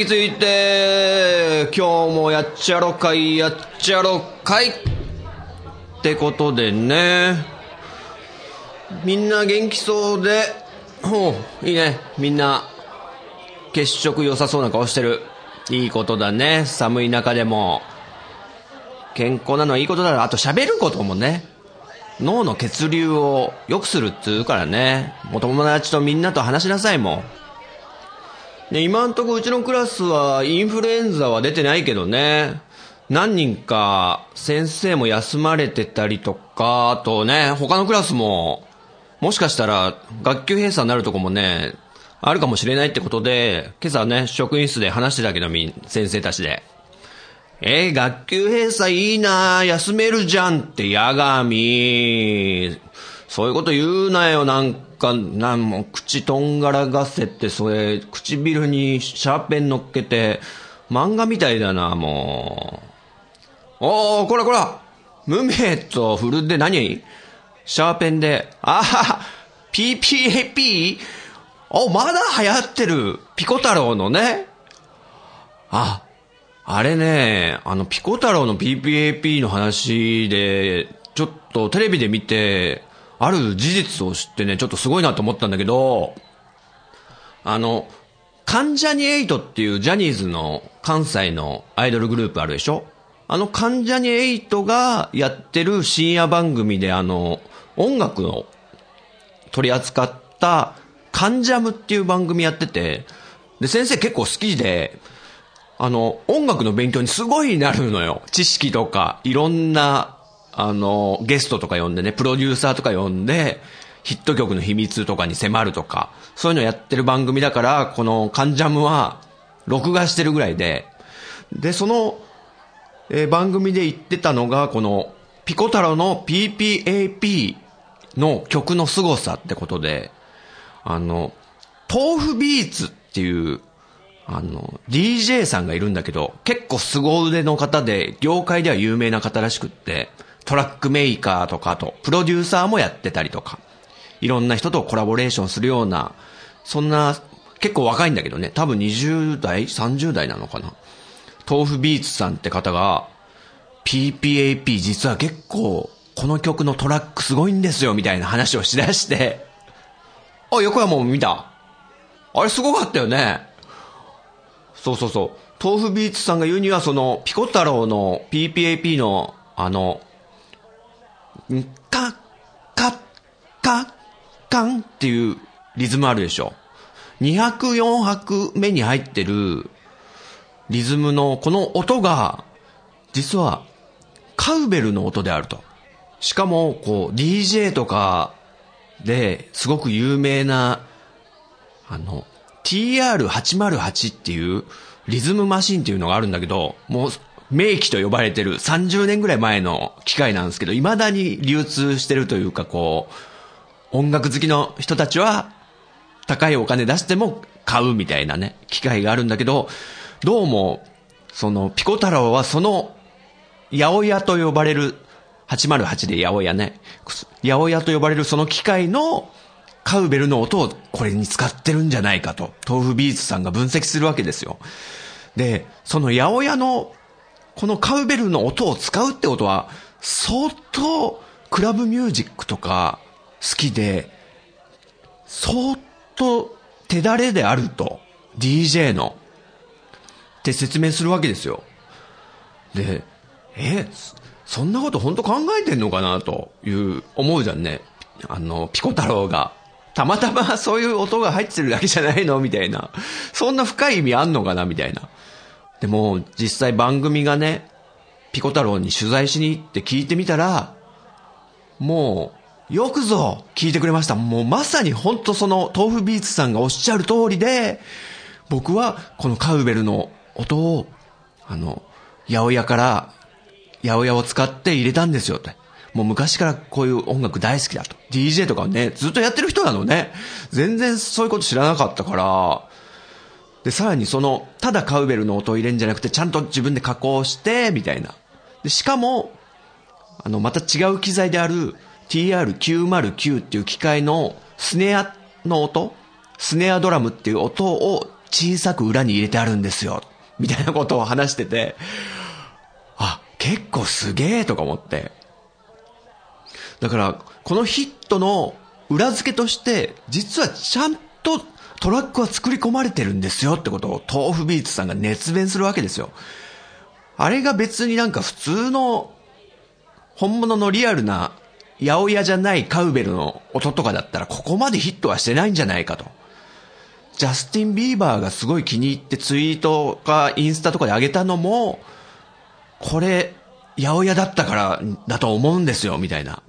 席ついて今日もやっちゃろかいやっちゃろかい。ってことでね。みんな元気そうで。ほういいね。みんな血色良さそうな顔してる。いいことだね。寒い中でも。健康なのはいいことだ。ろあと喋ることもね。脳の血流を良くするっつうからね。お友達とみんなと話しなさいも。んね、今んとこうちのクラスはインフルエンザは出てないけどね。何人か先生も休まれてたりとか、あとね、他のクラスも、もしかしたら学級閉鎖になるとこもね、あるかもしれないってことで、今朝ね、職員室で話してたけど、み、先生たちで。えー、学級閉鎖いいな休めるじゃんって、やがみ。そういうこと言うなよ、なんか、なんも、口とんがらがせって、それ、唇にシャーペン乗っけて、漫画みたいだな、もう。おー、こらこら無名とフルで何？シャーペンで、あは PPAP? お、まだ流行ってる。ピコ太郎のね。あ、あれね、あの、ピコ太郎の PPAP の話で、ちょっとテレビで見て、ある事実を知ってね、ちょっとすごいなと思ったんだけど、あの、関ジャニエイトっていうジャニーズの関西のアイドルグループあるでしょ？あの関ジャニエイトがやってる深夜番組であの、音楽を取り扱ったカンジャムっていう番組やってて、で、先生結構好きで、あの、音楽の勉強にすごいなるのよ。知識とか、いろんなあの、ゲストとか呼んでね、プロデューサーとか呼んで、ヒット曲の秘密とかに迫るとか、そういうのやってる番組だから、このカンジャムは、録画してるぐらいで、で、その、えー、番組で言ってたのが、この、ピコ太郎の PPAP の曲の凄さってことで、あの、豆腐ビーツっていう、あの、DJ さんがいるんだけど、結構凄腕の方で、業界では有名な方らしくって、トラックメーカーとかと、プロデューサーもやってたりとか、いろんな人とコラボレーションするような、そんな、結構若いんだけどね、多分20代 ?30 代なのかな。豆腐ビーツさんって方が、PPAP 実は結構、この曲のトラックすごいんですよ、みたいな話をしだして、あ、横山も見た？あれすごかったよね。そうそうそう。豆腐ビーツさんが言うには、その、ピコ太郎の PPAP の、あの、カッ、カッ、カッ、カンっていうリズムあるでしょ。2拍4拍目に入ってるリズムのこの音が、実はカウベルの音であると。しかも、こう、DJ とかですごく有名な、あの、TR808 っていうリズムマシンっていうのがあるんだけど、もう名機と呼ばれてる30年ぐらい前の機械なんですけど、未だに流通してるというか、こう、音楽好きの人たちは、高いお金出しても買うみたいなね、機械があるんだけど、どうも、その、ピコ太郎はその、八百屋と呼ばれる、808で八百屋ね、八百屋と呼ばれるその機械の、カウベルの音をこれに使ってるんじゃないかと、豆腐ビーツさんが分析するわけですよ。で、その八百屋のこのカウベルの音を使うってことは、相当クラブミュージックとか好きで、相当手だれであると、DJ の、って説明するわけですよ。で、え、そんなこと本当考えてんのかなという、思うじゃんね。あの、ピコ太郎が。たまたまそういう音が入ってるだけじゃないの？みたいな。そんな深い意味あんのかな？みたいな。でも、実際番組がね、ピコ太郎に取材しに行って聞いてみたら、もう、よくぞ聞いてくれました。もうまさに本当その豆腐ビーツさんがおっしゃる通りで、僕はこのカウベルの音を、あの、八百屋から、八百屋を使って入れたんですよって。もう昔からこういう音楽大好きだと。DJ とかね、ずっとやってる人なのね。全然そういうこと知らなかったから、で、さらにその、ただカウベルの音を入れるんじゃなくて、ちゃんと自分で加工して、みたいな。で、しかも、あの、また違う機材である TR909 っていう機械のスネアの音スネアドラムっていう音を小さく裏に入れてあるんですよ。みたいなことを話してて、あ、結構すげえとか思って。だから、このヒットの裏付けとして、実はちゃんとトラックは作り込まれてるんですよってことを豆腐ビーツさんが熱弁するわけですよ。あれが別になんか普通の本物のリアルな八百屋じゃないカウベルの音とかだったらここまでヒットはしてないんじゃないかと。ジャスティン・ビーバーがすごい気に入ってツイートかインスタとかで上げたのも、これ、八百屋だったからだと思うんですよ、みたいな。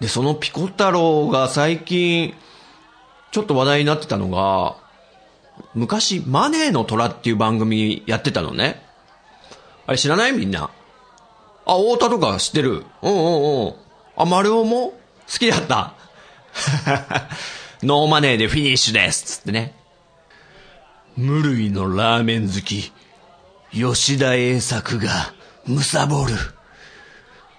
で、そのピコ太郎が最近、ちょっと話題になってたのが、昔、マネーの虎っていう番組やってたのね。あれ知らないみんな？あ、太田とか知ってる？うんうんうん。あ、丸尾も？好きだった。ノーマネーでフィニッシュですつってね。無類のラーメン好き、吉田栄作が、むさぼる。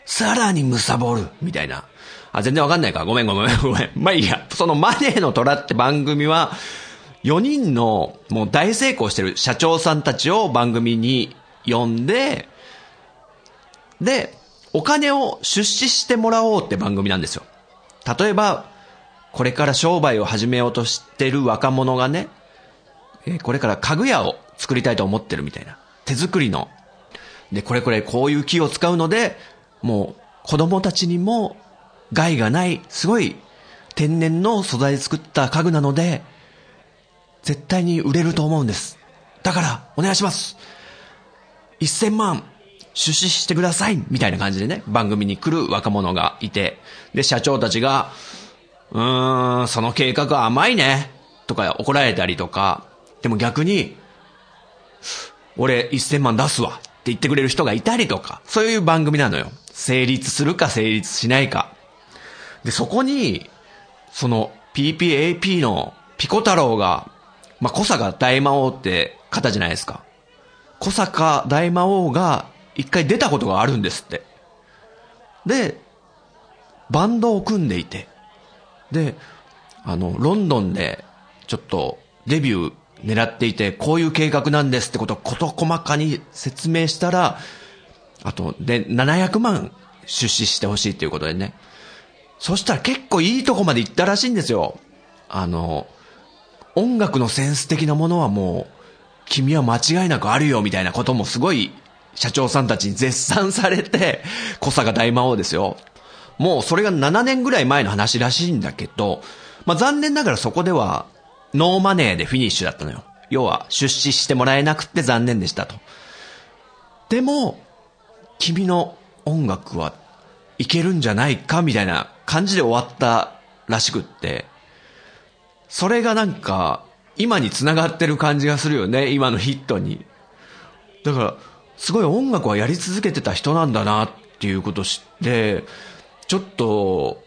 さらにむさぼる。みたいな。あ、全然わかんないか。ごめんごめんごめん。まあいいや。そのマネーの虎って番組は、4人のもう大成功してる社長さんたちを番組に呼んで、で、お金を出資してもらおうって番組なんですよ。例えば、これから商売を始めようとしてる若者がね、えこれから家具屋を作りたいと思ってるみたいな。手作りの。で、これこれこういう木を使うので、もう子供たちにも害がない、すごい天然の素材で作った家具なので、絶対に売れると思うんです。だから、お願いします。1000万、出資してくださいみたいな感じでね、番組に来る若者がいて、で、社長たちが、うーん、その計画は甘いね、とか怒られたりとか、でも逆に、俺1000万出すわって言ってくれる人がいたりとか、そういう番組なのよ。成立するか成立しないか。で、そこに、その PPAP のピコ太郎が、まあ、小坂大魔王って方じゃないですか。小坂大魔王が一回出たことがあるんですって。で、バンドを組んでいて、で、あの、ロンドンでちょっとデビュー狙っていて、こういう計画なんですってことを事細かに説明したら、あと、で、700万出資してほしいっていうことでね。そしたら結構いいとこまで行ったらしいんですよ。あの、音楽のセンス的なものはもう、君は間違いなくあるよみたいなこともすごい社長さんたちに絶賛されて、小坂大魔王ですよ。もうそれが7年ぐらい前の話らしいんだけど、まあ残念ながらそこではノーマネーでフィニッシュだったのよ。要は出資してもらえなくて残念でしたと。でも、君の音楽はいけるんじゃないかみたいな感じで終わったらしくって、それがなんか、今に繋がってる感じがするよね、今のヒットに。だから、すごい音楽はやり続けてた人なんだなっていうこと知って、ちょっと、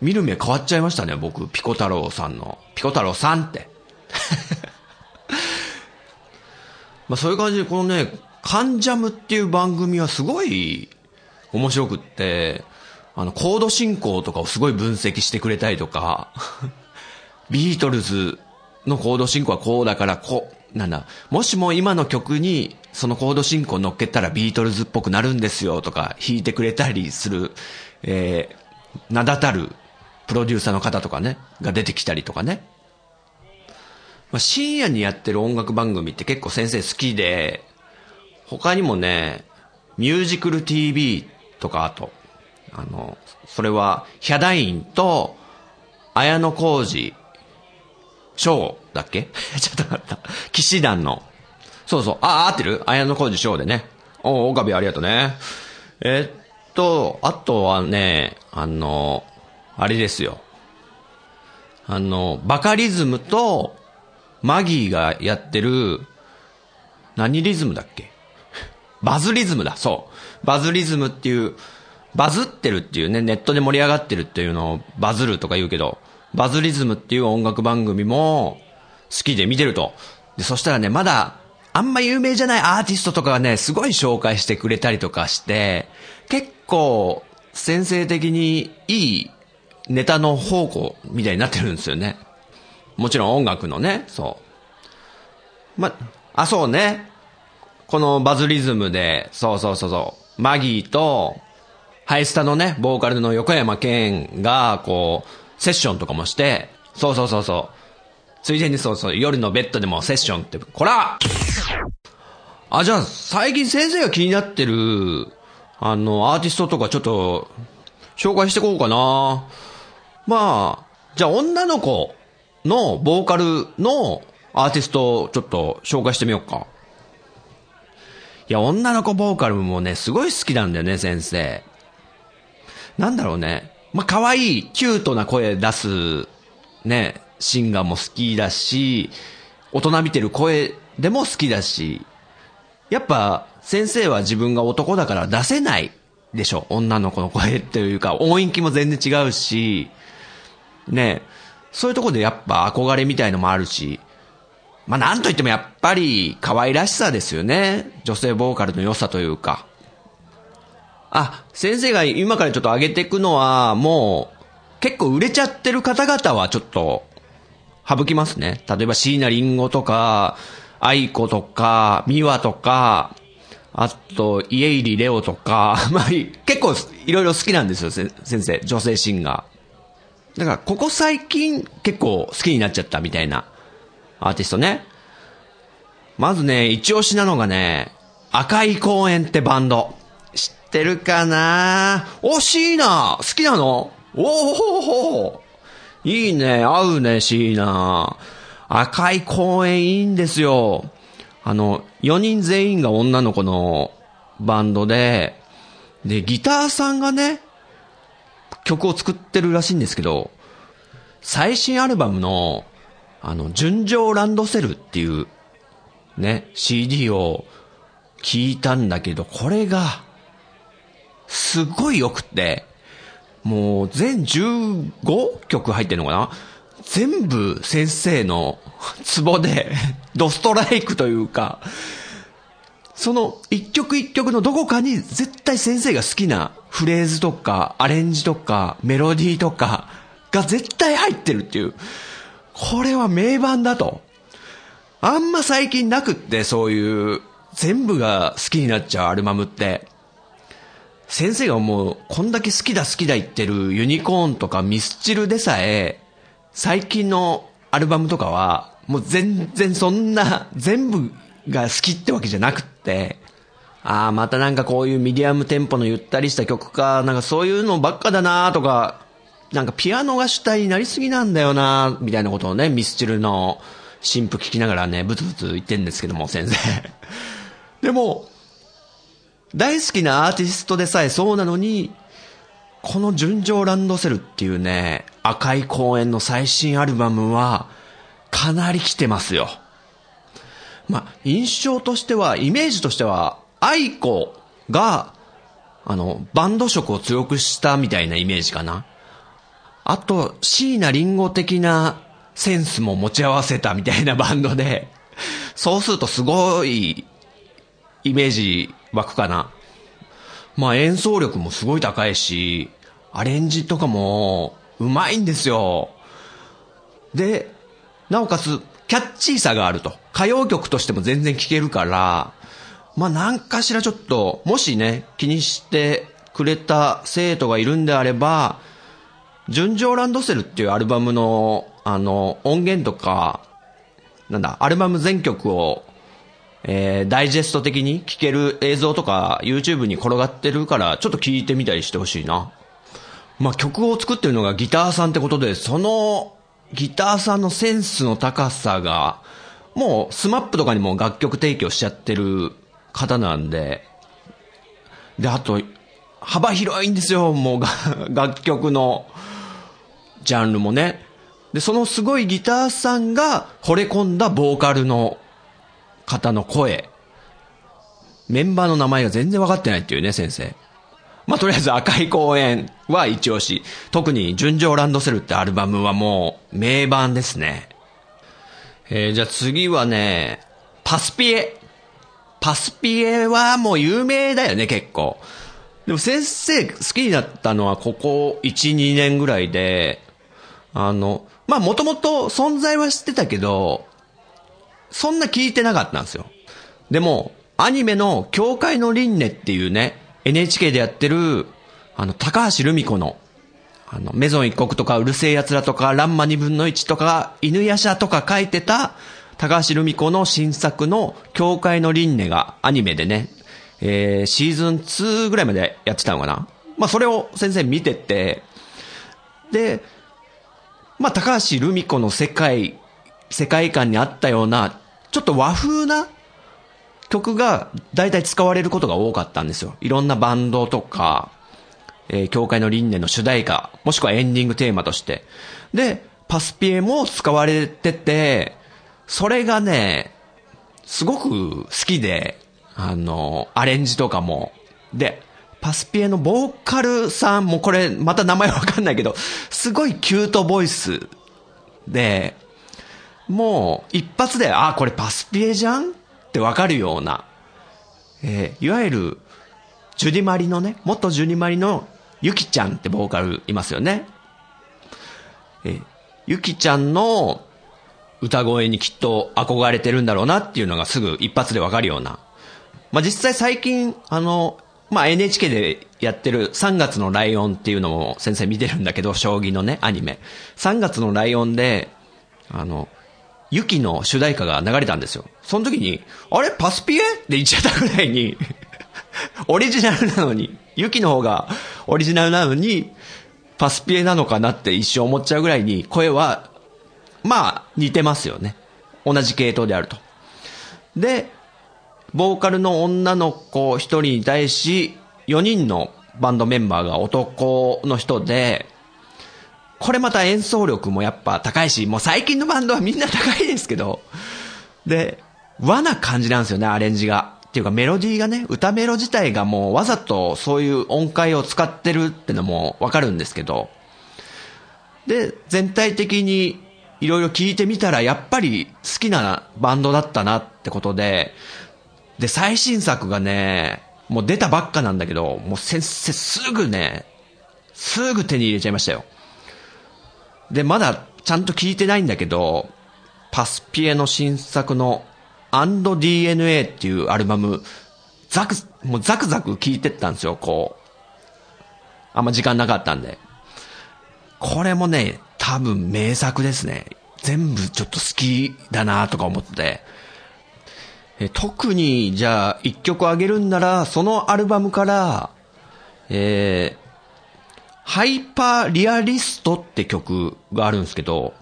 見る目変わっちゃいましたね、僕、ピコ太郎さんの。ピコ太郎さんって。まあそういう感じで、このね、カンジャムっていう番組はすごい面白くって、あの、コード進行とかをすごい分析してくれたりとか、ビートルズのコード進行はこうだからこう、なんだ、もしも今の曲にそのコード進行乗っけたらビートルズっぽくなるんですよとか弾いてくれたりする、えー、名だたるプロデューサーの方とかね、が出てきたりとかね。まあ、深夜にやってる音楽番組って結構先生好きで、他にもね、ミュージクル TV とかあと、あの、それはヒャダインと綾小路翔だっけ？ちょっと待った。騎士団の。そうそう。あ、合ってる？綾小路翔でね。お、岡部ありがとうね。えっと、あとはね、あの、あれですよ。あの、バカリズムと、マギーがやってる、何リズムだっけ？バズリズムだ、そう。バズリズムっていう、バズってるっていうね、ネットで盛り上がってるっていうのをバズるとか言うけど、バズリズムっていう音楽番組も好きで見てると。で、そしたらね、まだ、あんま有名じゃないアーティストとかがね、すごい紹介してくれたりとかして、結構、先生的にいいネタの宝庫みたいになってるんですよね。もちろん音楽のね、そう。ま、あ、そうね。このバズリズムで、そうそうそうそう、マギーと、ハイスタのね、ボーカルの横山健が、こう、セッションとかもして、そうそうそうそう。ついでにそうそう、夜のベッドでもセッションって、こらあ、じゃあ、最近先生が気になってる、あの、アーティストとかちょっと、紹介してこうかな。まあ、じゃあ女の子のボーカルのアーティストをちょっと紹介してみようか。いや、女の子ボーカルもね、すごい好きなんだよね、先生。なんだろうね。まあ、可愛い、キュートな声出す、ね、シンガーも好きだし、大人見てる声でも好きだし、やっぱ、先生は自分が男だから出せないでしょ。女の子の声っていうか、音域も全然違うし、ね、そういうとこでやっぱ憧れみたいのもあるし、まあなんと言ってもやっぱり可愛らしさですよね。女性ボーカルの良さというか。あ、先生が今からちょっと上げていくのは、もう、結構売れちゃってる方々はちょっと、省きますね。例えば椎名林檎とか、愛子とか、美和とか、あと、家入レオとか、まあ、結構いろいろ好きなんですよ、先生、女性シンガー。だから、ここ最近結構好きになっちゃったみたいな。アーティストね。まずね、一押しなのがね、赤い公園ってバンド。ってるかな？惜しいな好きなの？おおいいね、合うね、シーナ。赤い公園いいんですよ。あの、4人全員が女の子のバンドで、で、ギターさんがね、曲を作ってるらしいんですけど、最新アルバムのあの、純情ランドセルっていう、ね、CD を聞いたんだけど、これが、すごい良くって、もう全15曲入ってんのかな？全部先生のツボで、ドストライクというか、その一曲一曲のどこかに絶対先生が好きなフレーズとか、アレンジとか、メロディーとかが絶対入ってるっていう。これは名盤だと。あんま最近なくって、そういう、全部が好きになっちゃうアルバムって。先生がもう、こんだけ好きだ好きだ言ってるユニコーンとかミスチルでさえ、最近のアルバムとかは、もう全然そんな、全部が好きってわけじゃなくって、ああ、またなんかこういうミディアムテンポのゆったりした曲か、なんかそういうのばっかだなとか、なんかピアノが主体になりすぎなんだよな、みたいなことをね、ミスチルの新婦聞きながらね、ブツブツ言ってんですけども、先生。でも、大好きなアーティストでさえそうなのに、この純情ランドセルっていうね、赤い公園の最新アルバムは、かなり来てますよ。まあ、印象としては、イメージとしては、愛子が、あの、バンド色を強くしたみたいなイメージかな。あと、椎名林檎的なセンスも持ち合わせたみたいなバンドで、そうするとすごいイメージ湧くかな。まあ演奏力もすごい高いし、アレンジとかもうまいんですよ。で、なおかつキャッチーさがあると。歌謡曲としても全然聴けるから、まあ何かしらちょっと、もしね、気にしてくれた生徒がいるんであれば、純情ランドセルっていうアルバムの、あの、音源とか、なんだ、アルバム全曲を、えー、ダイジェスト的に聴ける映像とか YouTube に転がってるから、ちょっと聞いてみたりしてほしいな。まあ曲を作ってるのがギターさんってことで、そのギターさんのセンスの高さが、もう SMAP とかにも楽曲提供しちゃってる方なんで、で、あと、幅広いんですよ、もう 楽曲のジャンルもね。で、そのすごいギターさんが惚れ込んだボーカルの方の声。メンバーの名前が全然分かってないっていうね、先生。まあ、とりあえず赤い公園は一押し。特に純情ランドセルってアルバムはもう名盤ですね。えー、じゃあ次はね、パスピエ。パスピエはもう有名だよね、結構。でも先生好きになったのはここ1、2年ぐらいで、あの、まあもともと存在は知ってたけど、そんな聞いてなかったんですよ。でも、アニメの教会の輪廻っていうね、NHK でやってる、あの、高橋留美子の、あの、メゾン一国とか、うるせえ奴らとか、ランマ二分の一とか、犬夜叉とか書いてた、高橋留美子の新作の、教会の輪廻がアニメでね、えー、シーズン2ぐらいまでやってたのかな。まあ、それを先生見てて、で、まあ、高橋留美子の世界、世界観にあったような、ちょっと和風な曲が大体使われることが多かったんですよ。いろんなバンドとか、えー、教会の輪廻の主題歌、もしくはエンディングテーマとして。で、パスピエも使われてて、それがね、すごく好きで、あの、アレンジとかも。で、パスピエのボーカルさんもこれ、また名前わかんないけど、すごいキュートボイスで、もう一発で、あ、これパスピエじゃん？ってわかるような、えー、いわゆる、ジュディマリのね、元ジュディマリのユキちゃんってボーカルいますよね。えー、ユキちゃんの歌声にきっと憧れてるんだろうなっていうのがすぐ一発でわかるような。まあ、実際最近、あの、まあ、NHK でやってる3月のライオンっていうのを先生見てるんだけど、将棋のね、アニメ。3月のライオンで、あの、ユキの主題歌が流れたんですよ。その時に、あれ？パスピエ？って言っちゃったぐらいに オリジナルなのに、ユキの方がオリジナルなのに、パスピエなのかなって一瞬思っちゃうぐらいに、声は、まあ、似てますよね。同じ系統であると。で、ボーカルの女の子一人に対し、4人のバンドメンバーが男の人で、これまた演奏力もやっぱ高いし、もう最近のバンドはみんな高いですけど、で、和な感じなんですよね、アレンジが。っていうかメロディーがね、歌メロ自体がもうわざとそういう音階を使ってるってのもわかるんですけど、で、全体的にいろいろ聞いてみたらやっぱり好きなバンドだったなってことで、で、最新作がね、もう出たばっかなんだけど、もう先生すぐね、すぐ手に入れちゃいましたよ。で、まだちゃんと聞いてないんだけど、パスピエの新作の &DNA っていうアルバム、ザク、もうザクザク聞いてったんですよ、こう。あんま時間なかったんで。これもね、多分名作ですね。全部ちょっと好きだなとか思って。え特に、じゃあ、一曲あげるんなら、そのアルバムから、えー、ハイパーリアリストって曲があるんですけど、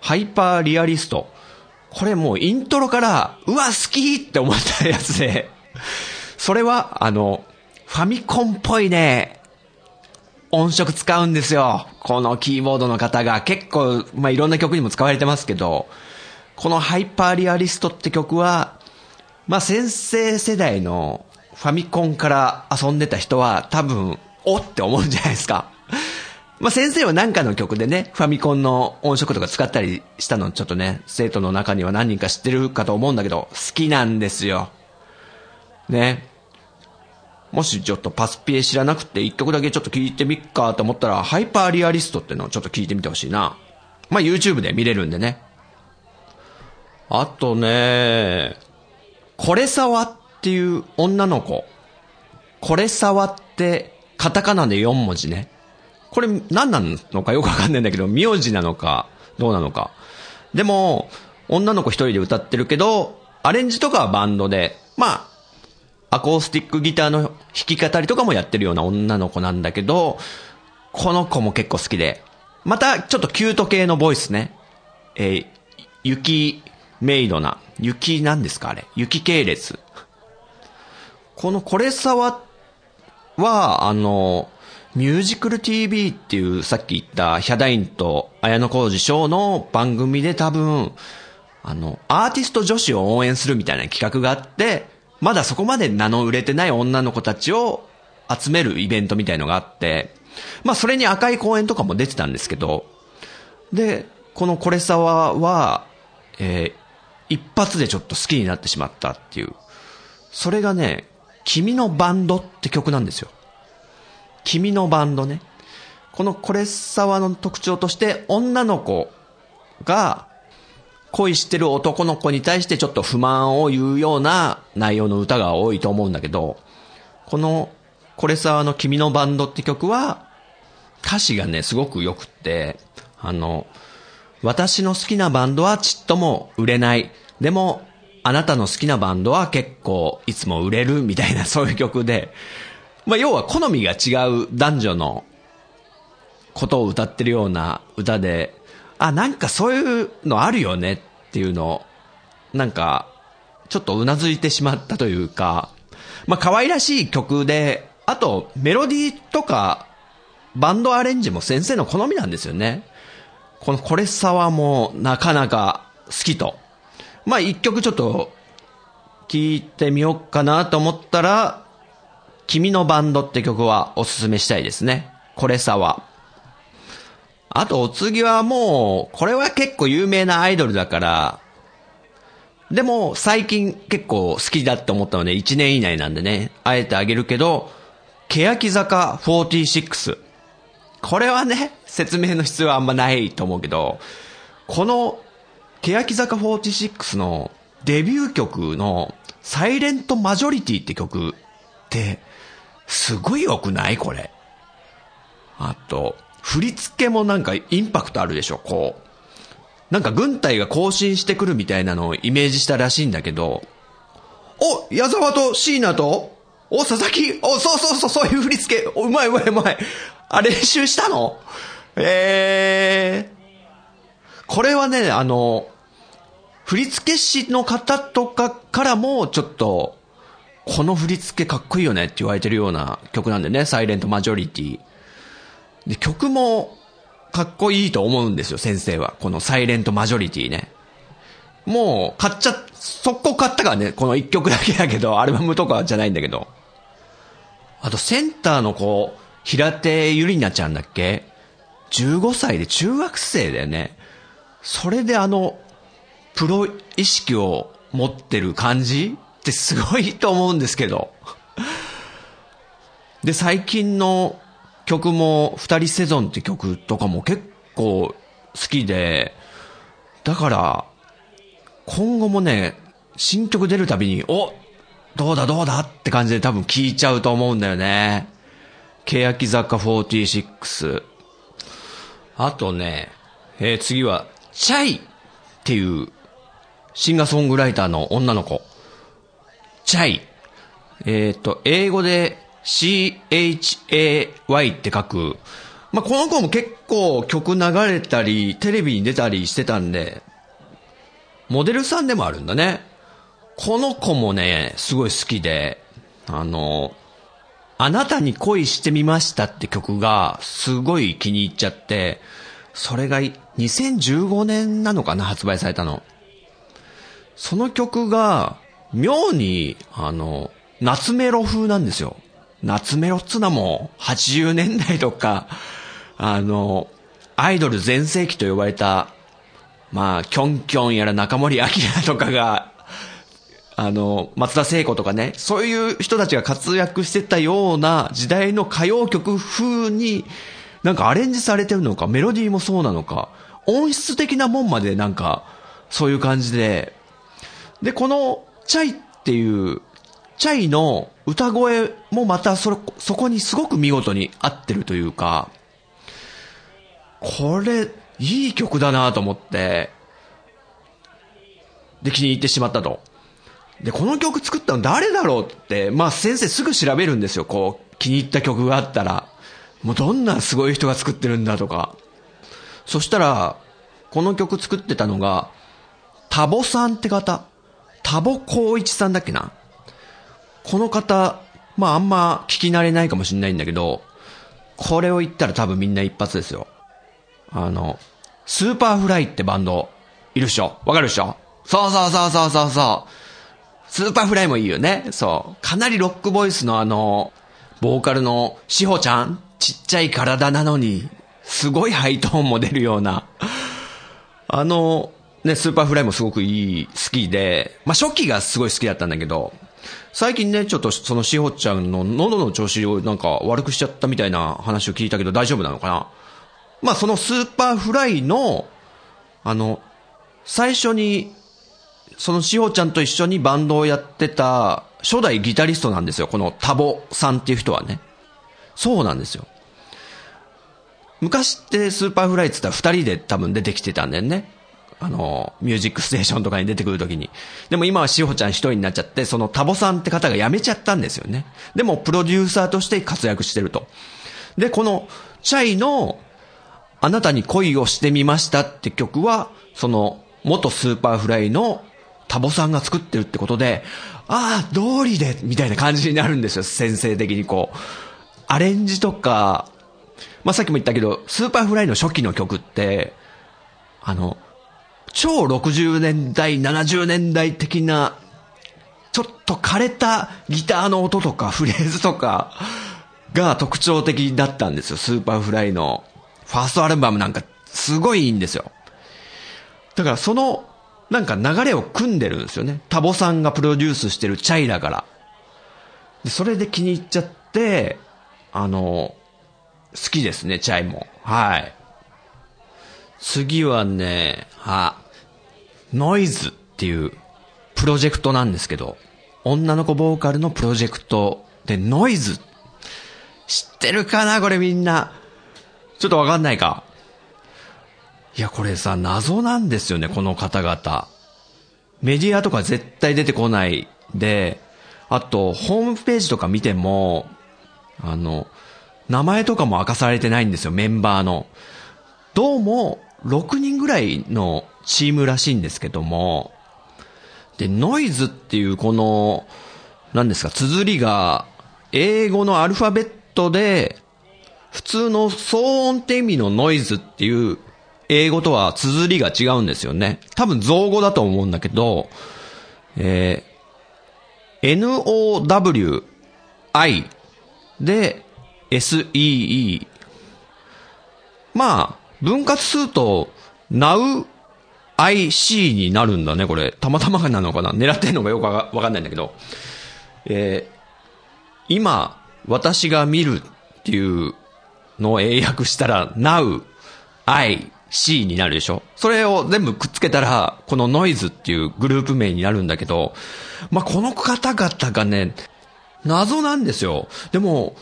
ハイパーリアリスト。これもうイントロから、うわ、好きって思ったやつで、それは、あの、ファミコンっぽいね、音色使うんですよ。このキーボードの方が。結構、まあ、いろんな曲にも使われてますけど、このハイパーリアリストって曲は、まあ先生世代のファミコンから遊んでた人は多分、おって思うんじゃないですか。まあ先生は何かの曲でね、ファミコンの音色とか使ったりしたのちょっとね、生徒の中には何人か知ってるかと思うんだけど、好きなんですよ。ね。もしちょっとパスピエ知らなくて一曲だけちょっと聞いてみっかと思ったら、ハイパーリアリストってのをちょっと聞いてみてほしいな。まあ YouTube で見れるんでね。あとね、これさわっていう女の子。これさわってカタカナで4文字ね。これ何なのかよくわかんないんだけど、名字なのかどうなのか。でも、女の子一人で歌ってるけど、アレンジとかはバンドで、まあ、アコースティックギターの弾き語りとかもやってるような女の子なんだけど、この子も結構好きで。また、ちょっとキュート系のボイスね。えー、雪メイドな。雪なんですかあれ。雪系列。このこれさわは、あの、ミュージクル TV っていうさっき言ったヒャダインと綾小路翔の番組で多分、あの、アーティスト女子を応援するみたいな企画があって、まだそこまで名の売れてない女の子たちを集めるイベントみたいのがあって、まあそれに赤い公園とかも出てたんですけど、で、このこれさわは、えー、一発でちょっと好きになってしまったっていう。それがね、君のバンドって曲なんですよ。君のバンドね。このこれさわの特徴として、女の子が恋してる男の子に対してちょっと不満を言うような内容の歌が多いと思うんだけど、このこれさわの君のバンドって曲は、歌詞がね、すごく良くって、あの、私の好きなバンドはちっとも売れない。でも、あなたの好きなバンドは結構いつも売れるみたいな そういう曲で、まあ要は好みが違う男女のことを歌ってるような歌で、あ、なんかそういうのあるよねっていうのを、なんか、ちょっとうなずいてしまったというか、まあ可愛らしい曲で、あとメロディーとかバンドアレンジも先生の好みなんですよね。このこれさはもうなかなか好きとまあ一曲ちょっと聞いてみようかなと思ったら、君のバンドって曲はおすすめしたいですね。これさは。あとお次はもう、これは結構有名なアイドルだから、でも最近結構好きだって思ったので1年以内なんでね、あえてあげるけど、欅坂46。これはね、説明の必要はあんまないと思うけど、この欅坂46のデビュー曲のサイレントマジョリティって曲って、すごい良くない？これ。あと、振り付けもなんかインパクトあるでしょ？こう。なんか軍隊が行進してくるみたいなのをイメージしたらしいんだけど、お矢沢と椎名とお佐々木おそうそうそう、そういう振り付け。おうまいうまいうまい。あれ、練習したの？ええー。これはね、あの、振付師の方とかからもちょっと、この振り付けかっこいいよねって言われてるような曲なんでね、サイレントマジョリティ。で、曲もかっこいいと思うんですよ、先生は。このサイレントマジョリティね。もう、買っちゃ、速攻買ったからね、この一曲だけだけど、アルバムとかじゃないんだけど。あと、センターの子、平手ゆりなちゃんだっけ ?15 歳で中学生だよね。それであの、プロ意識を持ってる感じってすごいと思うんですけど。で、最近の曲も、二人セゾンって曲とかも結構好きで、だから、今後もね、新曲出るたびに、おどうだどうだって感じで多分聴いちゃうと思うんだよね。欅坂46。あとね、えー、次はチャイっていうシンガーソングライターの女の子。チャイ。えっ、ー、と、英語で CHAY って書く。まあ、この子も結構曲流れたり、テレビに出たりしてたんで、モデルさんでもあるんだね。この子もね、すごい好きで、あの、あなたに恋してみましたって曲がすごい気に入っちゃって、それが2015年なのかな、発売されたの。その曲が、妙に、あの、夏メロ風なんですよ。夏メロっつうのも、80年代とか、あの、アイドル全盛期と呼ばれた、まあ、キョンキョンやら中森明とかが、あの、松田聖子とかね、そういう人たちが活躍してたような時代の歌謡曲風に、なんかアレンジされてるのか、メロディーもそうなのか、音質的なもんまでなんか、そういう感じで、で、この、チャイっていう、チャイの歌声もまたそ、そこにすごく見事に合ってるというか、これ、いい曲だなと思って、で、気に入ってしまったと。で、この曲作ったの誰だろうって、まあ先生すぐ調べるんですよ、こう、気に入った曲があったら。もうどんなすごい人が作ってるんだとか。そしたら、この曲作ってたのが、多保さんって方。多保孝一さんだっけな。この方、まああんま聞き慣れないかもしれないんだけど、これを言ったら多分みんな一発ですよ。あの、 Superfly ってバンド、いるっしょわかるっしょそうそうそうそうそうそう。 Superfly もいいよね。そう。かなりロックボイスのあの、ボーカルの志帆ちゃんちっちゃい体なのに、すごいハイトーンも出るような。あの、ね、 Superfly もすごくいい、好きで、まあ、初期がすごい好きだったんだけど、最近ね、ちょっとその志帆ちゃんの喉の調子をなんか悪くしちゃったみたいな話を聞いたけど大丈夫なのかな？まあ、その Superfly の、あの、最初に、その志帆ちゃんと一緒にバンドをやってた初代ギタリストなんですよ。この多保さんっていう人はね。そうなんですよ。昔って Superfly って言ったら二人で多分出てきてたんだよね。あの、ミュージックステーションとかに出てくるときに。でも今は志帆ちゃん一人になっちゃって、その多保さんって方が辞めちゃったんですよね。でもプロデューサーとして活躍してると。で、この chay のあなたに恋をしてみましたって曲は、その元 Superfly の多保さんが作ってるってことで、ああ、道理で、みたいな感じになるんですよ、先生的にこう。アレンジとか、まあ、さっきも言ったけど、 Superfly の初期の曲って、あの、超60年代、70年代的な、ちょっと枯れたギターの音とかフレーズとかが特徴的だったんですよ。 Superfly のファーストアルバムなんかすごいいいんですよ。だからそのなんか流れを組んでるんですよね。タボさんがプロデュースしてるチャイラから。でそれで気に入っちゃって、あの、好きですね、チャイも。はい。次はね、あ、ノイズっていうプロジェクトなんですけど、女の子ボーカルのプロジェクトでノイズ。知ってるかなこれみんな。ちょっとわかんないかいや、これさ、謎なんですよね、この方々。メディアとか絶対出てこないで、あと、ホームページとか見ても、あの、名前とかも明かされてないんですよ、メンバーの。どうも、6人ぐらいのチームらしいんですけども、で、ノイズっていうこの、何ですか、綴りが、英語のアルファベットで、普通の騒音って意味のノイズっていう英語とは綴りが違うんですよね。多分造語だと思うんだけど、えー、N-O-W-I で SEE。まあ、分割すると Now IC になるんだね、これ。たまたまなのかな？狙ってんのかよくわかんないんだけど。えー、今、私が見るっていうのを英訳したら Now I C になるでしょ？それを全部くっつけたら、このノイズっていうグループ名になるんだけど、まあ、この方々がね、謎なんですよ。でも、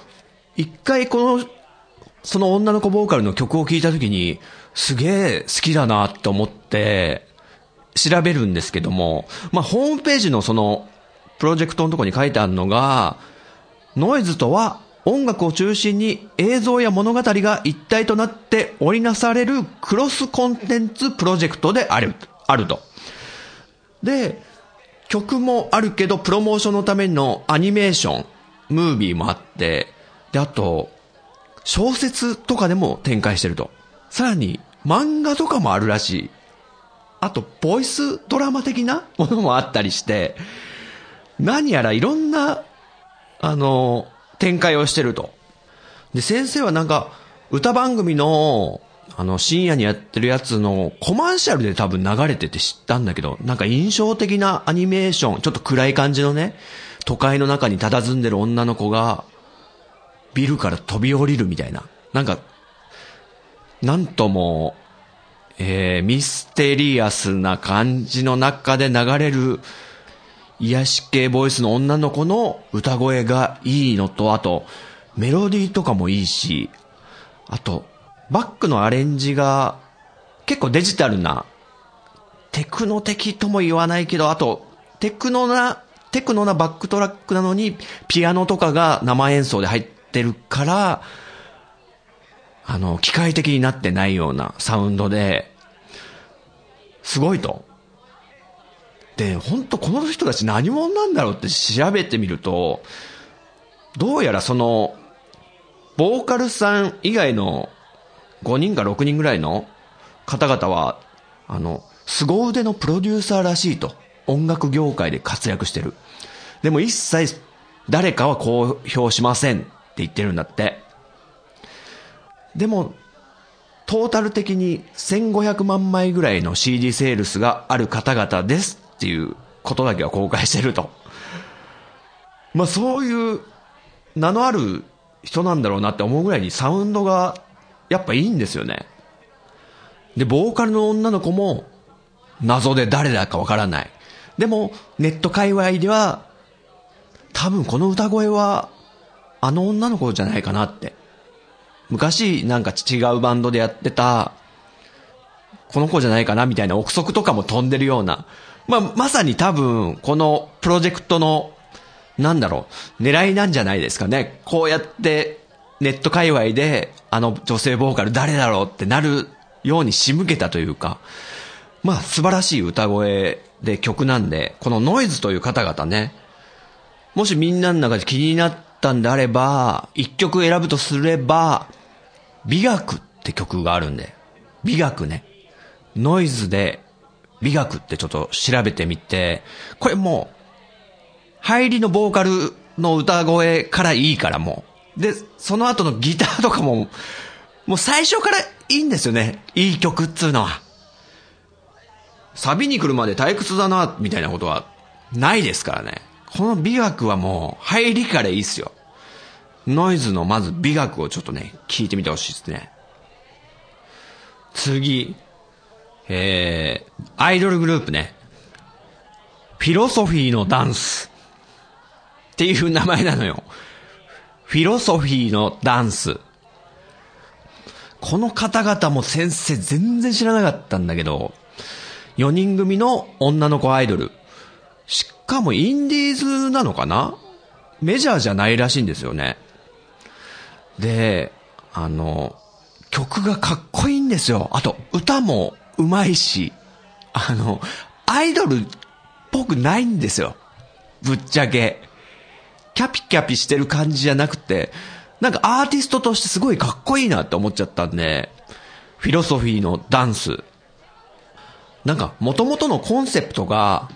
一回この、その女の子ボーカルの曲を聴いた時に、すげえ好きだなって思って、調べるんですけども、まあ、ホームページのその、プロジェクトのとこに書いてあるのが、ノイズとは音楽を中心に映像や物語が一体となって織りなされるクロスコンテンツプロジェクトである、あると。で、曲もあるけど、プロモーションのためのアニメーション、ムービーもあって、で、あと、小説とかでも展開してると。さらに、漫画とかもあるらしい。あと、ボイスドラマ的なものもあったりして、何やらいろんな、あの、展開をしてると。で、先生はなんか、歌番組の、あの、深夜にやってるやつのコマーシャルで多分流れてて知ったんだけど、なんか印象的なアニメーション、ちょっと暗い感じのね、都会の中に佇んでる女の子が、ビルから飛び降りるみたいな。なんか、なんとも、えー、ミステリアスな感じの中で流れる癒し系ボイスの女の子の歌声がいいのと、あと、メロディーとかもいいし、あと、バックのアレンジが結構デジタルな、テクノ的とも言わないけど、あと、テクノな、テクノなバックトラックなのに、ピアノとかが生演奏で入ってるから、あの、機械的になってないようなサウンドで、すごいと。で、本当この人たち何者なんだろうって調べてみると、どうやらその、ボーカルさん以外の5人か6人ぐらいの方々は、あの、凄腕のプロデューサーらしいと。音楽業界で活躍してる。でも一切誰かは公表しませんって言ってるんだって。でも、トータル的に1500万枚ぐらいの CD セールスがある方々ですっていうことだけは公開してると。まあそういう名のある人なんだろうなって思うぐらいにサウンドがやっぱいいんですよね。で、ボーカルの女の子も謎で誰だかわからない。でもネット界隈では多分この歌声はあの女の子じゃないかなって昔なんか違うバンドでやってた、この子じゃないかなみたいな憶測とかも飛んでるような。まあ、まさに多分、このプロジェクトの、なんだろう、狙いなんじゃないですかね。こうやって、ネット界隈で、あの女性ボーカル誰だろうってなるように仕向けたというか、まあ、素晴らしい歌声で曲なんで、このノイズという方々ね、もしみんなの中で気になったんであれば、一曲選ぶとすれば、美学って曲があるんで、美学ね。ノイズで美学ってちょっと調べてみて、これもう、入りのボーカルの歌声からいいからもう。で、その後のギターとかも、もう最初からいいんですよね。いい曲っつうのは。サビに来るまで退屈だな、みたいなことはないですからね。この美学はもう入りからいいっすよ。ノイズのまず美学をちょっとね、聞いてみてほしいですね。次、えー、アイドルグループね。フィロソフィーのダンス。っていう名前なのよ。フィロソフィーのダンス。この方々も先生全然知らなかったんだけど、4人組の女の子アイドル。しかもインディーズなのかな？メジャーじゃないらしいんですよね。で、あの、曲がかっこいいんですよ。あと、歌も上手いし、あの、アイドルっぽくないんですよ。ぶっちゃけ。キャピキャピしてる感じじゃなくて、なんかアーティストとしてすごいかっこいいなって思っちゃったんで、フィロソフィーのダンス。なんか、元々のコンセプトが、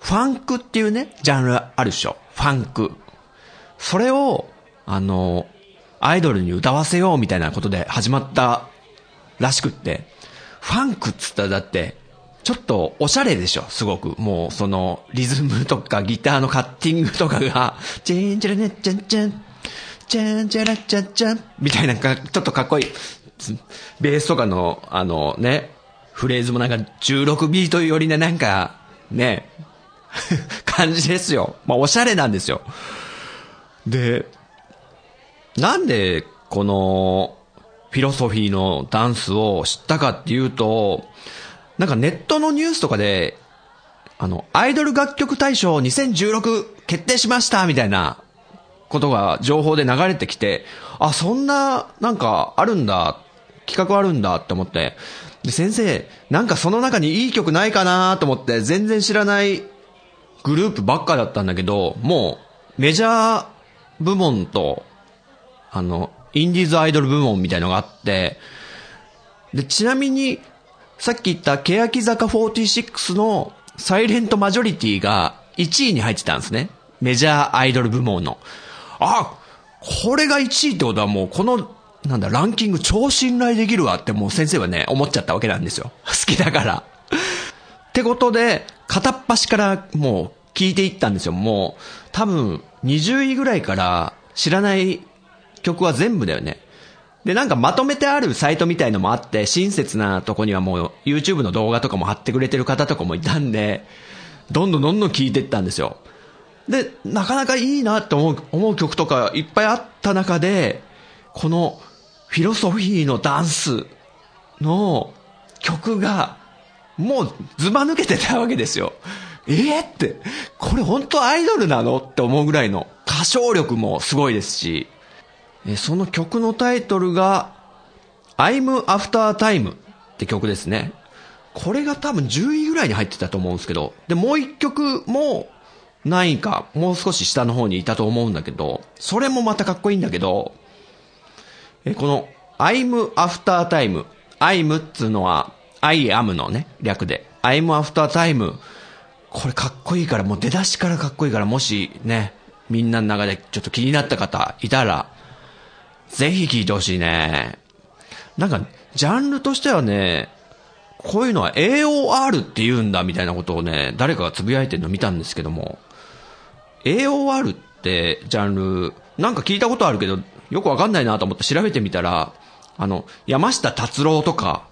ファンクっていうね、ジャンルあるでしょ。ファンク。それを、あの、アイドルに歌わせようみたいなことで始まったらしくって、ファンクっつったらだって、ちょっとおしゃれでしょ、すごく。もう、その、リズムとかギターのカッティングとかが、チェンチャラネッチャンチャン、チャンチャラチャンチャン、みたいなか、ちょっとかっこいい。ベースとかの、あのね、フレーズもなんか16ビートよりね、なんか、ね、感じですよ。まあ、おしゃれなんですよ。で、なんで、この、フィロソフィーのダンスを知ったかっていうと、なんかネットのニュースとかで、あの、アイドル楽曲大賞2016決定しましたみたいなことが情報で流れてきて、あ、そんな、なんかあるんだ、企画あるんだって思って、で、先生、なんかその中にいい曲ないかなと思って、全然知らないグループばっかだったんだけど、もう、メジャー部門と、あの、インディーズアイドル部門みたいのがあって、で、ちなみに、さっき言った欅坂46のサイレントマジョリティが1位に入ってたんですね。メジャーアイドル部門の。あ、これが1位ってことはもうこの、なんだ、ランキング超信頼できるわってもう先生はね、思っちゃったわけなんですよ。好きだから。ってことで、片っ端からもう聞いていったんですよ。もう、多分、20位ぐらいから知らない曲は全部だよね。で、なんかまとめてあるサイトみたいのもあって、親切なとこにはもう YouTube の動画とかも貼ってくれてる方とかもいたんで、どんどんどんどん聴いてったんですよ。で、なかなかいいなって思う、思う曲とかいっぱいあった中で、このフィロソフィーのダンスの曲が、もうズバ抜けてたわけですよ。えー、って、これ本当アイドルなのって思うぐらいの。歌唱力もすごいですし、その曲のタイトルが、I'm After Time って曲ですね。これが多分10位ぐらいに入ってたと思うんですけど、で、もう一曲も何位か、もう少し下の方にいたと思うんだけど、それもまたかっこいいんだけど、えこの I'm After Time、I'm っつうのは I am のね、略で、I'm After Time、これかっこいいから、もう出だしからかっこいいから、もしね、みんなの中でちょっと気になった方いたら、ぜひ聴いてほしいね。なんか、ジャンルとしてはね、こういうのは AOR って言うんだみたいなことをね、誰かがつぶやいてるの見たんですけども、AOR ってジャンル、なんか聞いたことあるけど、よくわかんないなと思って調べてみたら、あの、山下達郎とか、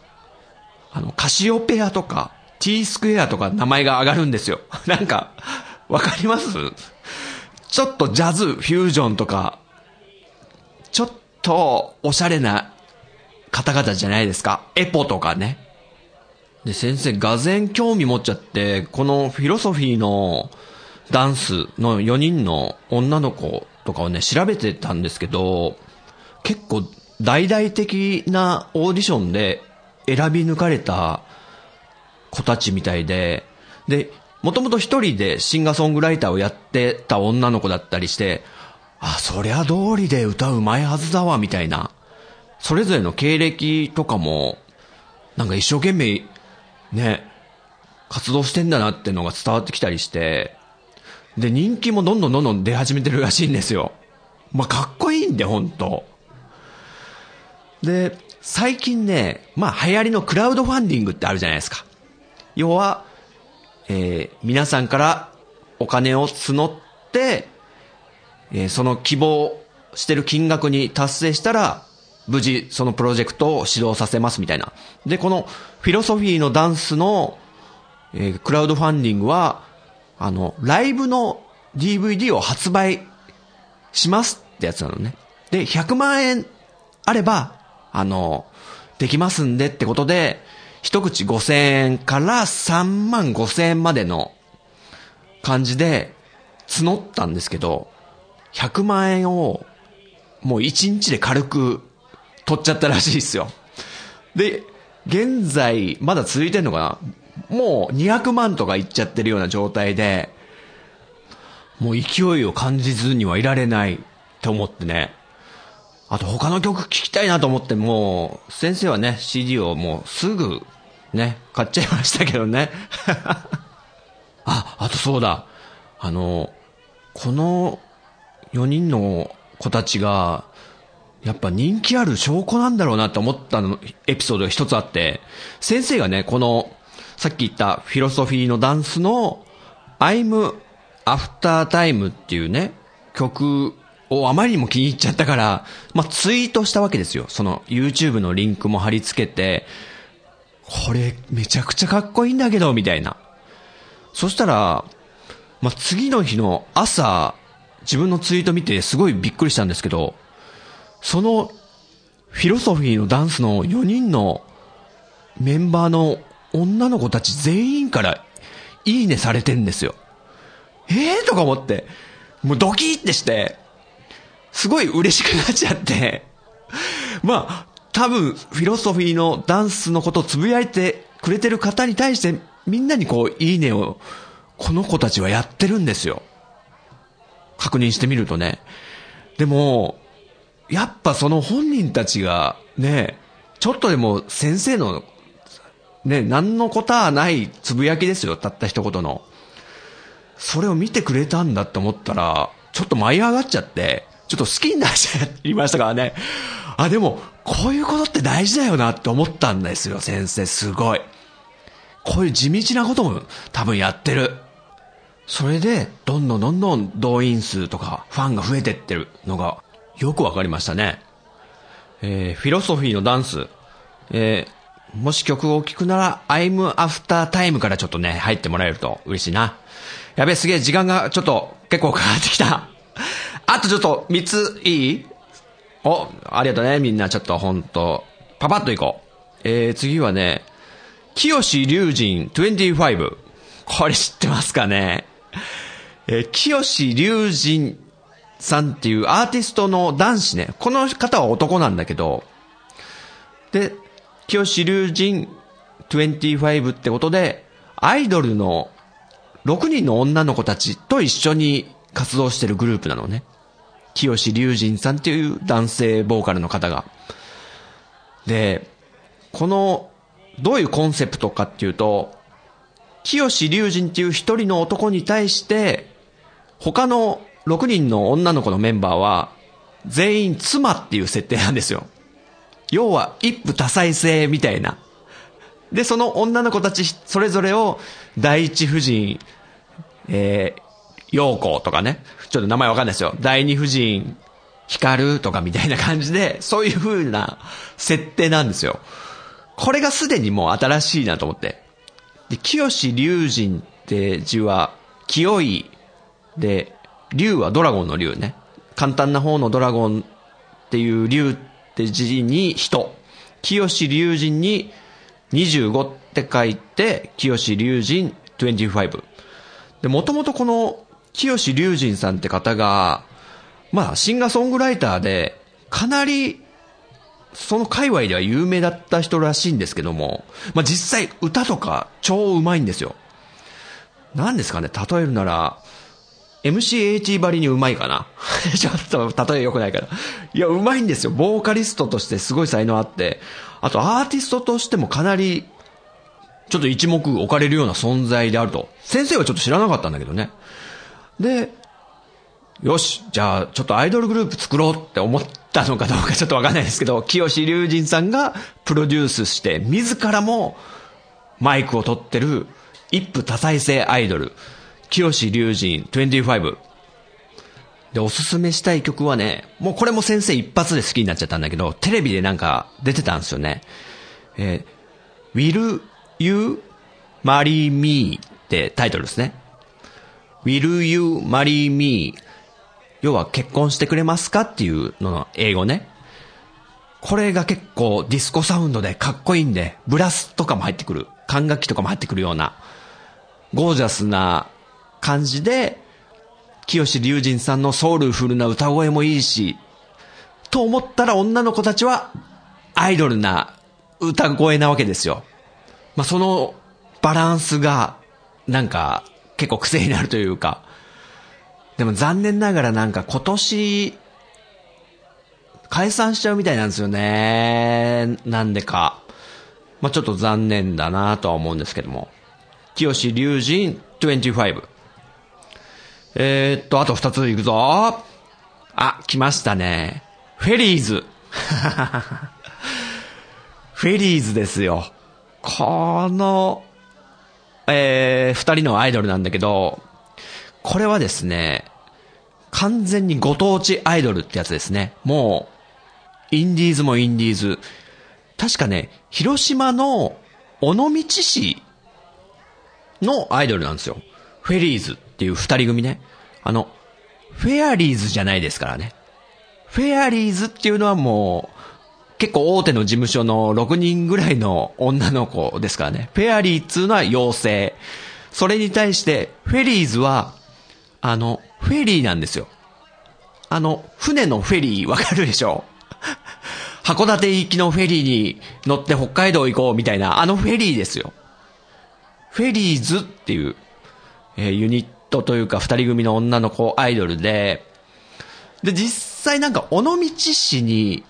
あの、カシオペアとか、T スクエアとか名前が上がるんですよ。なんか、わかります？ちょっとジャズ、フュージョンとか、ちょっとおしゃれな方々じゃないですか？エポとかね。で、先生、がぜん興味持っちゃって、このフィロソフィーのダンスの4人の女の子とかをね、調べてたんですけど、結構大々的なオーディションで選び抜かれた子たちみたいで、で、もともと一人でシンガーソングライターをやってた女の子だったりして、あ、そりゃ通りで歌うまいはずだわ、みたいな。それぞれの経歴とかも、なんか一生懸命、ね、活動してんだなってのが伝わってきたりして、で、人気もどんどんどんどん出始めてるらしいんですよ。まあ、かっこいいんで、ほんと。で、最近ね、まあ、流行りのクラウドファンディングってあるじゃないですか。要は、えー、皆さんからお金を募って、えー、その希望してる金額に達成したら、無事そのプロジェクトを始動させますみたいな。で、このフィロソフィーのダンスの、えー、クラウドファンディングは、あの、ライブの DVD を発売しますってやつなのね。で、100万円あれば、あの、できますんでってことで、一口5000円から3万5000円までの感じで募ったんですけど、100万円をもう1日で軽く取っちゃったらしいですよ。で、現在、まだ続いてんのかな？もう200万とかいっちゃってるような状態で、もう勢いを感じずにはいられないって思ってね。あと他の曲聴きたいなと思っても、先生はね、CD をもうすぐね、買っちゃいましたけどね。あ、あとそうだ。あの、この4人の子たちが、やっぱ人気ある証拠なんだろうなって思ったの、エピソードが一つあって、先生がね、この、さっき言ったフィロソフィーのダンスの I'm After Time っていうね、曲をあまりにも気に入っちゃったから、まあ、ツイートしたわけですよ。その YouTube のリンクも貼り付けて、これめちゃくちゃかっこいいんだけど、みたいな。そしたら、まあ、次の日の朝、自分のツイート見てすごいびっくりしたんですけど、そのフィロソフィーのダンスの4人のメンバーの女の子たち全員からいいねされてんですよ。ええー、とか思って、もうドキッてして、すごい嬉しくなっちゃって、まあ、多分、フィロソフィーのダンスのことをつぶやいてくれてる方に対して、みんなにこう、いいねを、この子たちはやってるんですよ。確認してみるとね。でも、やっぱその本人たちが、ね、ちょっとでも先生の、ね、何のことはないつぶやきですよ、たった一言の。それを見てくれたんだって思ったら、ちょっと舞い上がっちゃって、ちょっと好きになっちゃいましたからね。あ、でも、こういうことって大事だよなって思ったんですよ、先生、すごい。こういう地道なことも多分やってる。それで、どんどんどんどん動員数とかファンが増えてってるのがよくわかりましたね。えー、フィロソフィーのダンス。えー、もし曲を聴くなら、I'm After Time からちょっとね、入ってもらえると嬉しいな。やべ、すげえ、時間がちょっと結構かかってきた。あとちょっと3ついい？お、ありがとうね、みんな。ちょっとほんと、パパッといこう。えー、次はね、清志龍神25。これ知ってますかね？えー、清志龍神さんっていうアーティストの男子ね。この方は男なんだけど、で、清志龍神25ってことで、アイドルの6人の女の子たちと一緒に活動してるグループなのね。清志龍神さんっていう男性ボーカルの方が。で、この、どういうコンセプトかっていうと、清志龍神っていう一人の男に対して、他の6人の女の子のメンバーは、全員妻っていう設定なんですよ。要は、一夫多妻制みたいな。で、その女の子たちそれぞれを、第一夫人、えー、陽子とかね。ちょっと名前わかんないですよ。第二夫人、光とかみたいな感じで、そういう風な設定なんですよ。これがすでにもう新しいなと思って。で、清志龍神って字は、清いで、竜はドラゴンの竜ね。簡単な方のドラゴンっていう竜って字に人。清志龍神に25って書いて、清志龍神25。で、もともとこの清志龍神さんって方が、まあ、シンガーソングライターで、かなり、その界隈では有名だった人らしいんですけども、まあ実際歌とか超うまいんですよ。何ですかね、例えるなら、MCH ばりにうまいかな。ちょっと例え良くないから。いや、うまいんですよ。ボーカリストとしてすごい才能あって、あとアーティストとしてもかなり、ちょっと一目置かれるような存在であると。先生はちょっと知らなかったんだけどね。で、よし、じゃあ、ちょっとアイドルグループ作ろうって思ったのかどうかちょっとわかんないですけど、清志隆人さんがプロデュースして、自らもマイクを取ってる一夫多妻制アイドル、清志隆人25。で、おすすめしたい曲はね、もうこれも先生一発で好きになっちゃったんだけど、テレビでなんか出てたんですよね。えー、Will You Marry Me ってタイトルですね。Will you marry me? 要は結婚してくれますかっていうのの英語ね。これが結構ディスコサウンドでかっこいいんで、ブラスとかも入ってくる。管楽器とかも入ってくるような、ゴージャスな感じで、清志隆人さんのソウルフルな歌声もいいし、と思ったら女の子たちはアイドルな歌声なわけですよ。まあ、そのバランスが、なんか、結構癖になるというか。でも残念ながらなんか今年、解散しちゃうみたいなんですよね。なんでか。まあ、ちょっと残念だなとは思うんですけども。清志龍神25。えー、っと、あと二ついくぞ。あ、来ましたね。フェリーズ。フェリーズですよ。この、えー、二人のアイドルなんだけど、これはですね、完全にご当地アイドルってやつですね。もう、インディーズもインディーズ。確かね、広島の尾道市のアイドルなんですよ。フェリーズっていう二人組ね。あの、フェアリーズじゃないですからね。フェアリーズっていうのはもう、結構大手の事務所の6人ぐらいの女の子ですからね。フェアリーっつうのは妖精。それに対して、フェリーズは、あの、フェリーなんですよ。あの、船のフェリーわかるでしょ？函館行きのフェリーに乗って北海道行こうみたいな、あのフェリーですよ。フェリーズっていう、えー、ユニットというか二人組の女の子アイドルで、で、実際なんか尾道市に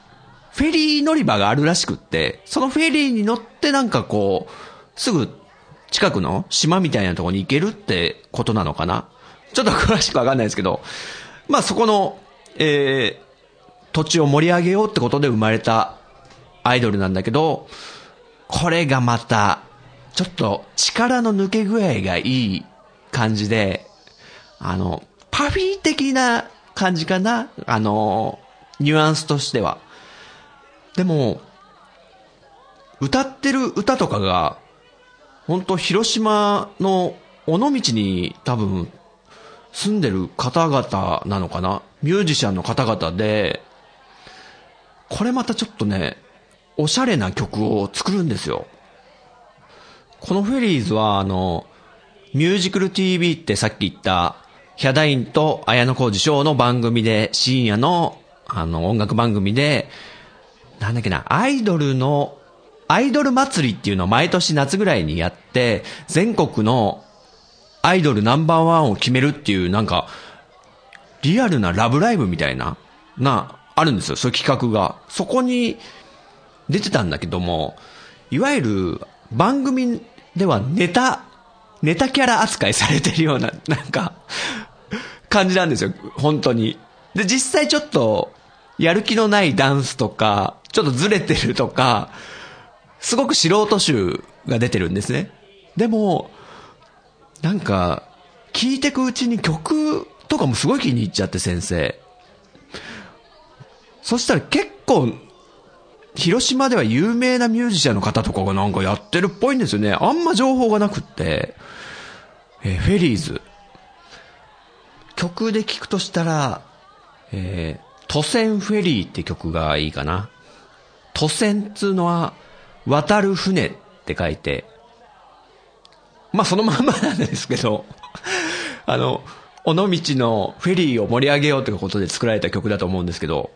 フェリー乗り場があるらしくって、そのフェリーに乗ってなんかこう、すぐ近くの島みたいなとこに行けるってことなのかな？ちょっと詳しくわかんないですけど、まあそこの、えー、土地を盛り上げようってことで生まれたアイドルなんだけど、これがまた、ちょっと力の抜け具合がいい感じで、あの、パフィー的な感じかな？あの、ニュアンスとしては。でも、歌ってる歌とかが、本当広島の尾道に多分住んでる方々なのかな？ミュージシャンの方々で、これまたちょっとね、おしゃれな曲を作るんですよ。このフェリーズは、あの、ミュージクル TV ってさっき言った、ヒャダインと綾小路翔の番組で、深夜の、あの、音楽番組で、なんだっけな、アイドルの、アイドル祭りっていうのを毎年夏ぐらいにやって、全国のアイドルナンバーワンを決めるっていう、なんか、リアルなラブライブみたいな、な、あるんですよ、そういう企画が。そこに出てたんだけども、いわゆる番組ではネタ、ネタキャラ扱いされてるような、なんか、感じなんですよ、本当に。で、実際ちょっと、やる気のないダンスとか、ちょっとずれてるとか、すごく素人集が出てるんですね。でも、なんか、聞いてくうちに曲とかもすごい気に入っちゃって先生。そしたら結構、広島では有名なミュージシャンの方とかがなんかやってるっぽいんですよね。あんま情報がなくって。えー、フェリーズ。曲で聞くとしたら、えー、都船フェリーって曲がいいかな。都船っつうのは、渡る船って書いて、まあそのまんまなんですけど、あの、尾道のフェリーを盛り上げようということで作られた曲だと思うんですけど、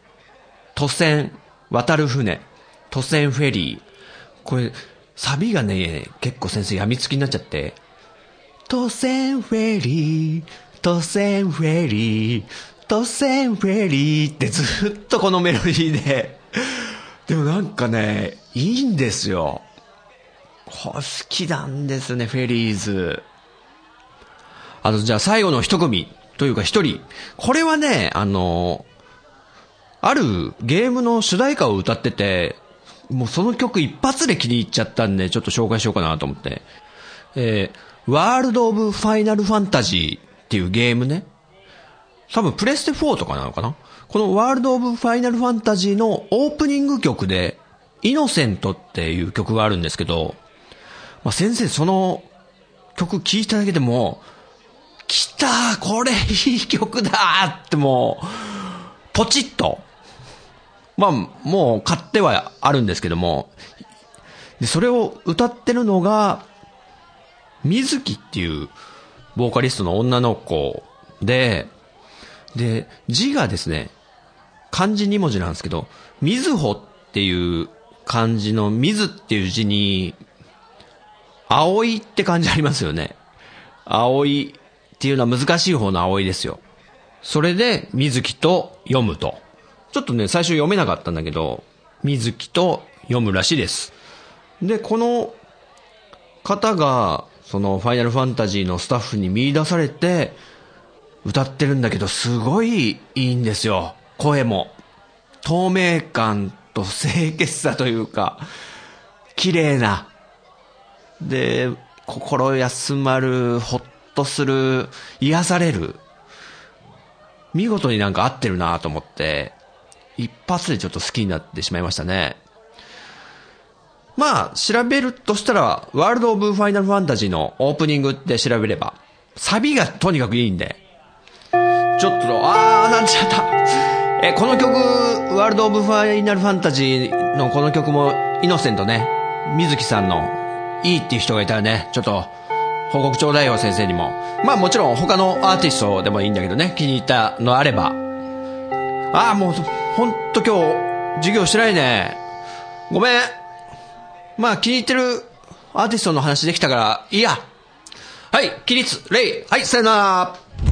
都船、渡る船、都船フェリー。これ、サビがね、結構先生病みつきになっちゃって、都船フェリー、都船フェリー、都船フェリーってずっとこのメロディーで、でもなんかね、いいんですよ。好きなんですね、フェリーズ。あと、じゃあ最後の一組というか一人。これはね、あの、あるゲームの主題歌を歌ってて、もうその曲一発で気に入っちゃったんで、ちょっと紹介しようかなと思って。えー、ワールド・オブ・ファイナル・ファンタジーっていうゲームね。多分プレステ4とかなのかな？このワールド・オブ・ファイナル・ファンタジーのオープニング曲で、イノセントっていう曲があるんですけど、まあ、先生その曲聴いただけでも、来たこれいい曲だってもう、ポチッと。まあ、もう買ってはあるんですけども、で、それを歌ってるのが、水木っていう、ボーカリストの女の子で、で、字がですね、漢字2文字なんですけど、みずほっていう漢字の水っていう字に、葵って感じありますよね。葵っていうのは難しい方の葵ですよ。それで、水木と読むと。ちょっとね、最初読めなかったんだけど、水木と読むらしいです。で、この方が、そのファイナルファンタジーのスタッフに見出されて、歌ってるんだけど、すごいいいんですよ。声も。透明感と清潔さというか、綺麗なで、心休まる、ほっとする、癒される。見事になんか合ってるなと思って、一発でちょっと好きになってしまいましたね。まあ、調べるとしたら、ワールド・オブ・ファイナル・ファンタジーのオープニングって調べれば、サビがとにかくいいんで、ちょっと、あー、なんちゃった。え、この曲、ワールド・オブ・ファイナル・ファンタジーのこの曲も、イノセントね、水木さんのいいっていう人がいたらね、ちょっと、報告ちょうだいよ、先生にも。まあもちろん他のアーティストでもいいんだけどね、気に入ったのあれば。ああ、もう、ほんと今日、授業してないね。ごめん。まあ気に入ってるアーティストの話できたから、いいや。はい、起立、レイ、はい、さよなら。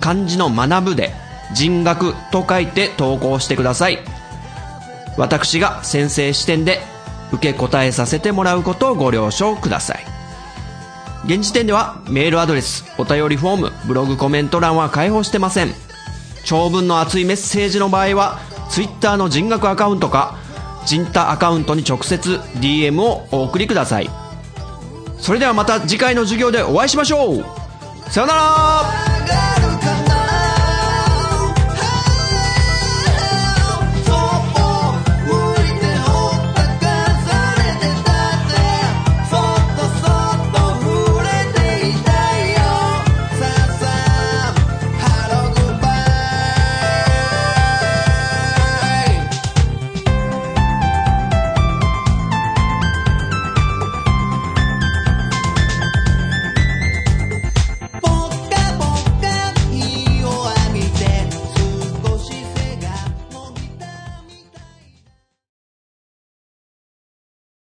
漢字の学ぶで人学と書いて投稿してください。私が先生視点で受け答えさせてもらうことをご了承ください。現時点ではメールアドレス、お便りフォーム、ブログコメント欄は開放してません。長文の熱いメッセージの場合は、Twitter の人学アカウントか、人タアカウントに直接 DM をお送りください。それではまた次回の授業でお会いしましょうさよなら